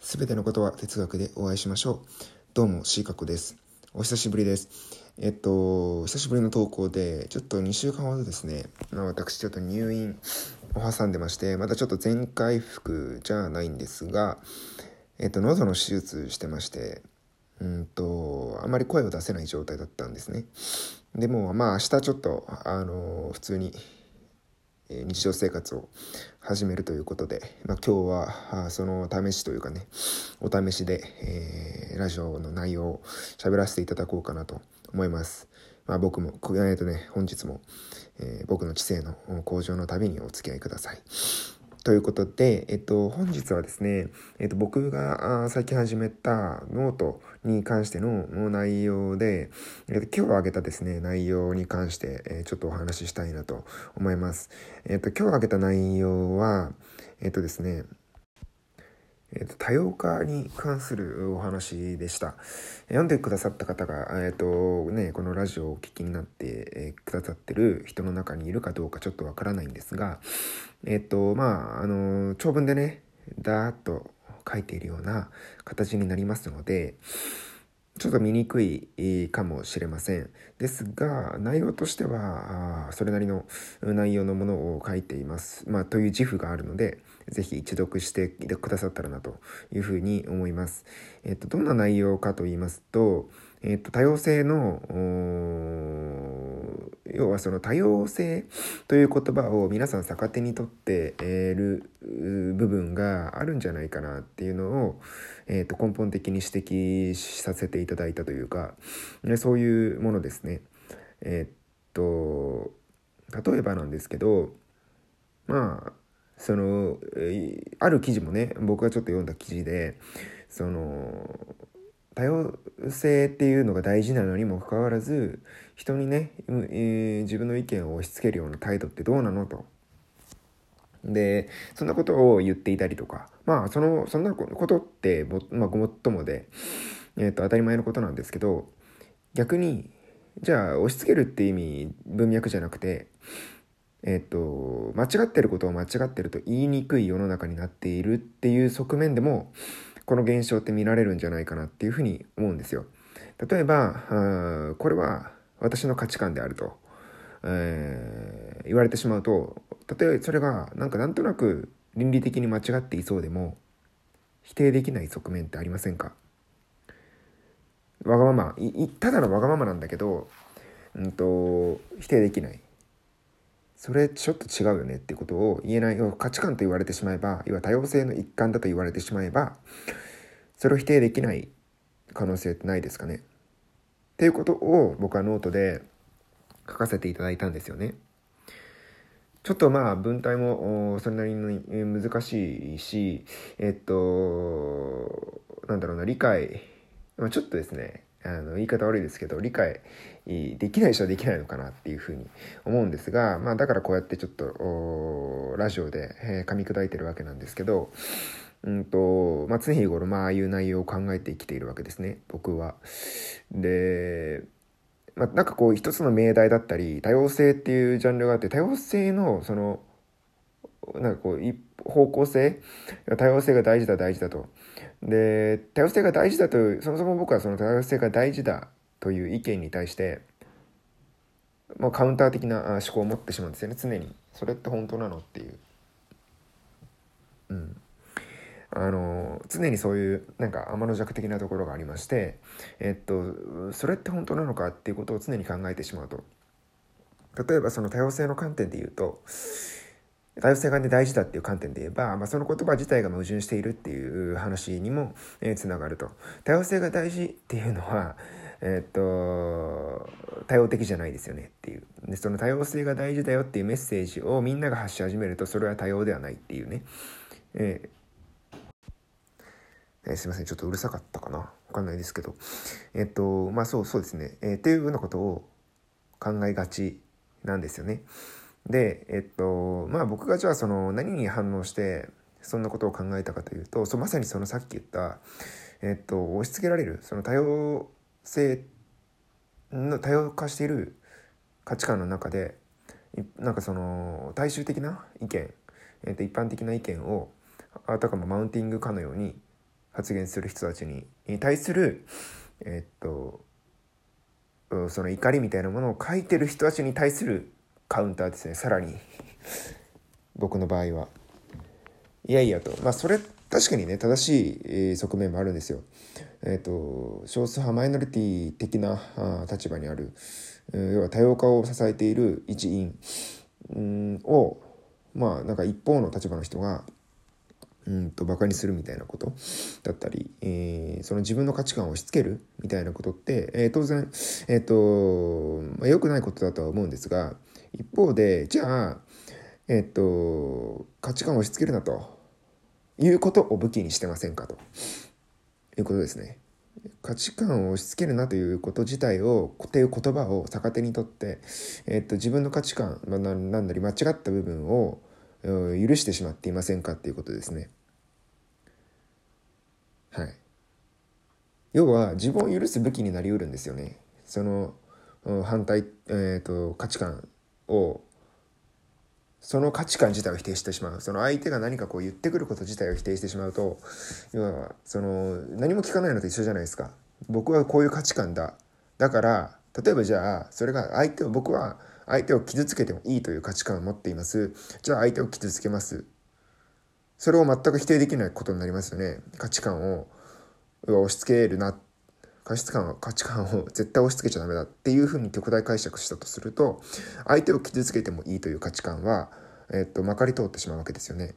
すべてのことは哲学でお会いしましょう。どうも、シーカコです。お久しぶりです。えっと、久しぶりの投稿で、ちょっと2週間ほどですね、ま、私ちょっと入院を挟んでまして、またちょっと全回復じゃないんですが、えっと、喉の手術してまして、うんと、あまり声を出せない状態だったんですね。でも、まあ明日ちょっと、あの、普通に日常生活を始めるということで、まあ、今日はその試しというかねお試しで、えー、ラジオの内容を喋らせていただこうかなと思います。まあ、僕も、えーとね、本日も、えー、僕の知性の向上のためにお付き合いください。ということで、えっと、本日はですね、えっと、僕が最近始めたノートに関しての内容で、えっと、今日挙げたですね、内容に関して、えちょっとお話ししたいなと思います。えっと、今日挙げた内容は、えっとですね、えーと、多様化に関するお話でした。読んでくださった方が、えーとね、このラジオをお聞きになって、えー、くださってる人の中にいるかどうかちょっとわからないんですが、えっ、と、まあ、あの、長文でね、だーっと書いているような形になりますので、ちょっと見にくいかもしれません。ですが、内容としては、それなりの内容のものを書いています。まあ、という自負があるので、ぜひ一読してくださったらなというふうに思います。えっと、どんな内容かと言いますと、えっと、多様性の、要はその多様性という言葉を皆さん逆手に取っている部分があるんじゃないかなっていうのを、えっと、根本的に指摘させていただいたというか、そういうものですね。えっと、例えばなんですけど、まあ、そのある記事もね僕がちょっと読んだ記事でその多様性っていうのが大事なのにもかかわらず人にね、えー、自分の意見を押し付けるような態度ってどうなのと。でそんなことを言っていたりとかまあそのそんなことっても、まあ、ごもっともで、えーと、当たり前のことなんですけど逆にじゃあ押し付けるって意味文脈じゃなくてえっと、間違ってることを間違ってると言いにくい世の中になっているっていう側面でも、この現象って見られるんじゃないかなっていうふうに思うんですよ。例えば、これは私の価値観であると、えー、言われてしまうと、たとえそれがなんかなんとなく倫理的に間違っていそうでも、否定できない側面ってありませんか？わがまま、ただのわがままなんだけど、うんと、否定できない。それちょっと違うよねっていうことを言えない価値観と言われてしまえば要は多様性の一環だと言われてしまえばそれを否定できない可能性ってないですかねっていうことを僕はノートで書かせていただいたんですよね。ちょっとまあ文体もそれなりに難しいしえっとなんだろうな理解ちょっとですねあの言い方悪いですけど理解できない人はできないのかなっていうふうに思うんですが、まあ、だからこうやってちょっとラジオで、え、噛み砕いてるわけなんですけど、うんとまあ、常日頃、まあ、あいう内容を考えて生きているわけですね僕は。でまあ、なんかこう一つの命題だったり多様性っていうジャンルがあって多様性のそのなんかこう方向性多様性が大事だ大事だと。で多様性が大事だというそもそも僕はその多様性が大事だという意見に対して、まあ、カウンター的な思考を持ってしまうんですよね常に。それって本当なのっていう。うん。あの常にそういうなんか天の弱的なところがありましてえっとそれって本当なのかっていうことを常に考えてしまうと例えばその多様性の観点で言うと多様性が、ね、大事だっていう観点で言えば、まあ、その言葉自体が矛盾しているっていう話にも、えー、つながると。多様性が大事っていうのは、えー、っと、多様的じゃないですよねっていう。で、その多様性が大事だよっていうメッセージをみんなが発し始めると、それは多様ではないっていうね。えーえー、すいません、ちょっとうるさかったかな？わかんないですけど。えっと、まあそうそうですね。えー、っていうようなことを考えがちなんですよね。で、えっと、まあ僕がじゃあその何に反応してそんなことを考えたかというと、そまさにそのさっき言った、えっと、押し付けられる、その多様性の多様化している価値観の中で、なんかその大衆的な意見、えっと、一般的な意見をあたかもマウンティングかのように発言する人たちにに対するえっとその怒りみたいなものを書いてる人たちに対するカウンターですね。さらに僕の場合は。いやいやと。まあそれ確かにね正しい側面もあるんですよ。えっ、ー、と少数派マイノリティ的な立場にある要は多様化を支えている一員をまあなんか一方の立場の人がうんとバカにするみたいなことだったり、えー、その自分の価値観を押し付けるみたいなことって、えー、当然、えーとまあ、良くないことだとは思うんですが一方でじゃあ、えーと、価値観を押し付けるなということを武器にしてませんかということですね。価値観を押し付けるなということ自体をっていう言葉を逆手にとって、えーと、自分の価値観、まあ、なんなり間違った部分を許してしまっていませんかっていうことですね。はい。要は自分を許す武器になりうるんですよね。その反対、えーと、価値観をその価値観自体を否定してしまう。その相手が何かこう言ってくること自体を否定してしまうと要はその何も聞かないのと一緒じゃないですか。僕はこういう価値観だ。だから例えばじゃあそれが相手を僕は相手を傷つけてもいいという価値観を持っています。じゃあ相手を傷つけます。それを全く否定できないことになりますよね。価値観を押し付けるなって価値観価値観を絶対押し付けちゃダメだっていうふうに極大解釈したとすると相手を傷つけてもいいという価値観は、えっと、まかり通ってしまうわけですよね。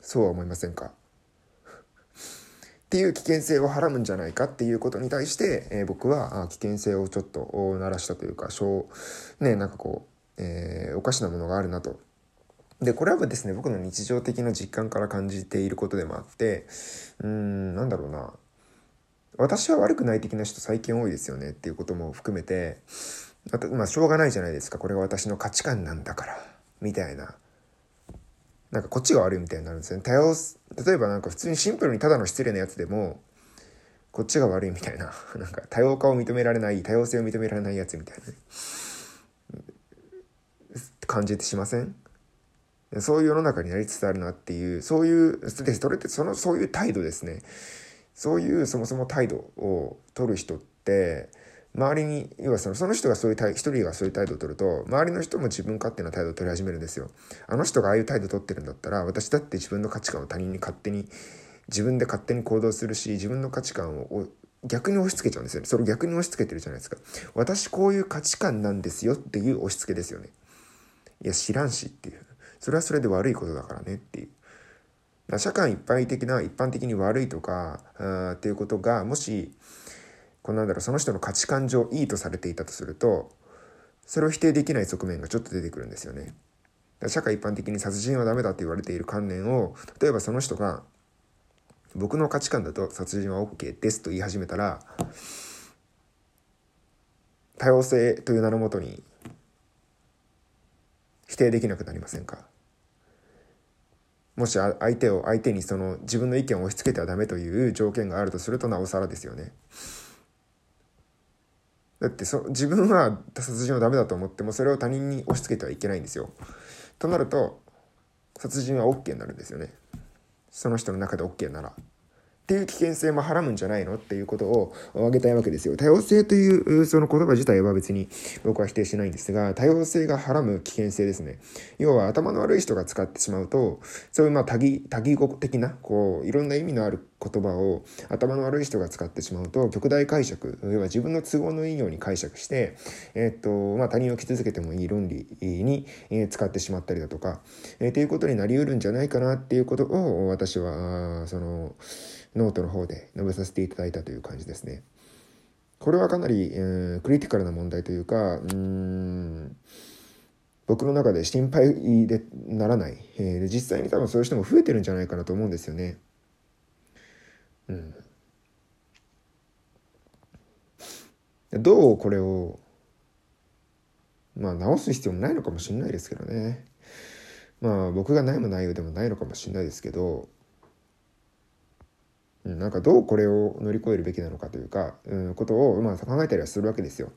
そうは思いませんか？っていう危険性をはらむんじゃないかっていうことに対して、えー、僕は危険性をちょっと鳴らしたというかねなんかこう、えー、おかしなものがあるなと。でこれはですね僕の日常的な実感から感じていることでもあってうんなんだろうな私は悪くない的な人最近多いですよねっていうことも含めてまあしょうがないじゃないですか。これが私の価値観なんだから。みたいな。なんかこっちが悪いみたいになるんですよね。多様例えばなんか普通にシンプルにただの失礼なやつでもこっちが悪いみたいな。なんか多様化を認められない多様性を認められないやつみたいな、ね、感じてしません？そういう世の中になりつつあるなっていうそういうそれってそのそういう態度ですね。そういうそもそも態度を取る人って周りに要はそのその人がそういう態一人がそういう態度を取ると周りの人も自分勝手な態度を取り始めるんですよ。あの人がああいう態度を取ってるんだったら私だって自分の価値観を他人に勝手に自分で勝手に行動するし自分の価値観を逆に押し付けちゃうんですよね。それを逆に押し付けてるじゃないですか。私こういう価値観なんですよっていう押し付けですよね。いや知らんしっていう。それはそれで悪いことだからねっていう。社会一般的な一般的に悪いとかあっていうことがもしこのなんだろうその人の価値観上いいとされていたとするとそれを否定できない側面がちょっと出てくるんですよね。社会一般的に殺人はダメだと言われている観念を例えばその人が僕の価値観だと殺人は OK ですと言い始めたら多様性という名のもとに否定できなくなりませんか？もし相手を相手にその自分の意見を押し付けてはダメという条件があるとするとなおさらですよね。だってそ自分は殺人はダメだと思ってもそれを他人に押し付けてはいけないんですよ。となると殺人は OK になるんですよね。その人の中で OK なら。っていう危険性もはらむんじゃないの？っていうことを挙げたいわけですよ。多様性というその言葉自体は別に僕は否定しないんですが、多様性がはらむ危険性ですね。要は頭の悪い人が使ってしまうと、そういうまあ多義、多義語的な、こう、いろんな意味のある言葉を頭の悪い人が使ってしまうと、極大解釈、要は自分の都合のいいように解釈して、えっと、まあ他人を傷つけてもいい論理に使ってしまったりだとか、えー、っていうことになりうるんじゃないかなっていうことを私は、その、ノートの方で述べさせていただいたという感じですね。これはかなり、えー、クリティカルな問題というか、うん僕の中で心配でならない、えー、実際に多分そういう人も増えてるんじゃないかなと思うんですよね。うん、どうこれをまあ直す必要もないのかもしれないですけどね。まあ僕が悩む内容でもないのかもしれないですけどなんかどうこれを乗り越えるべきなのかというか、うん、ことを、まあ、考えたりはするわけですよ。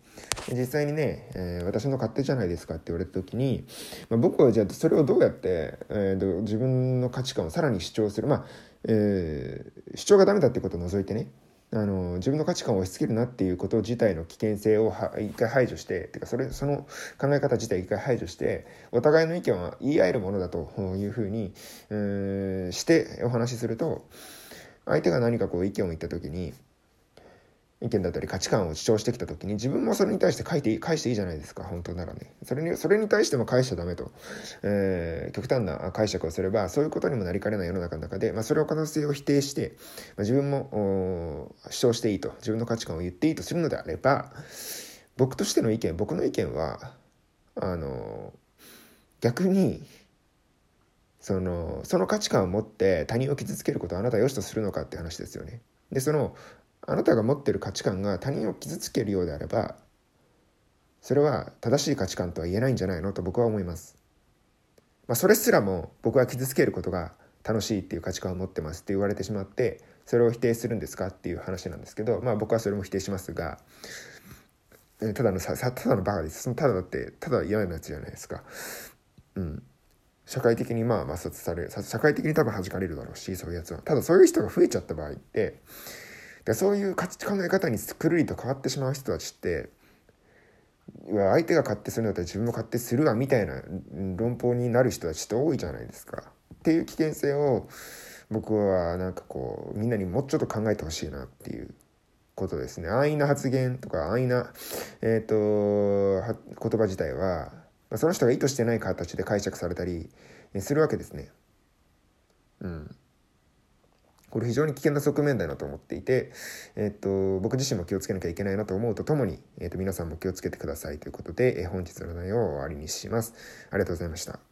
実際にね、えー、私の勝手じゃないですかって言われた時に、まあ、僕はじゃあそれをどうやって、えー、自分の価値観をさらに主張するまあえー、主張がダメだってことを除いてねあの自分の価値観を押し付けるなっていうこと自体の危険性を一回排除しててかそれその考え方自体一回排除してお互いの意見は言い合えるものだというふうにうんしてお話しすると相手が何かこう意見を言った時に意見だったり価値観を主張してきた時に自分もそれに対して書いて返していいじゃないですか本当ならね。それにそれに対しても返しちゃダメと、えー、極端な解釈をすればそういうことにもなりかねない世の中の中で、まあ、それを可能性を否定して、まあ、自分も主張していいと。自分の価値観を言っていいとするのであれば僕としての意見僕の意見はあの逆にそのその価値観を持って他人を傷つけることをあなたは良しとするのかって話ですよね。でそのあなたが持ってる価値観が他人を傷つけるようであればそれは正しい価値観とは言えないんじゃないのと僕は思います。まあ、それすらも僕は傷つけることが楽しいっていう価値観を持ってますって言われてしまってそれを否定するんですかっていう話なんですけど、まあ、僕はそれも否定しますがただのさただのバカですそのただだってただ嫌なやつじゃないですか。うん社会的にまあ抹殺される社会的に多分弾かれるだろうしそういうやつはただそういう人が増えちゃった場合ってでそういう価値考え方にくるりと変わってしまう人たちって相手が勝手するんだったら自分も勝手するわみたいな論法になる人たちって多いじゃないですか。っていう危険性を僕はなんかこうみんなにもうちょっと考えてほしいなっていうことですね。安易な発言とか安易な、えーと、言葉自体はその人が意図してない形で解釈されたりするわけですね。うん。これ非常に危険な側面だなと思っていて、えっと、僕自身も気をつけなきゃいけないなと思うとともに、えっと、皆さんも気をつけてくださいということで、え本日の内容を終わりにします。ありがとうございました。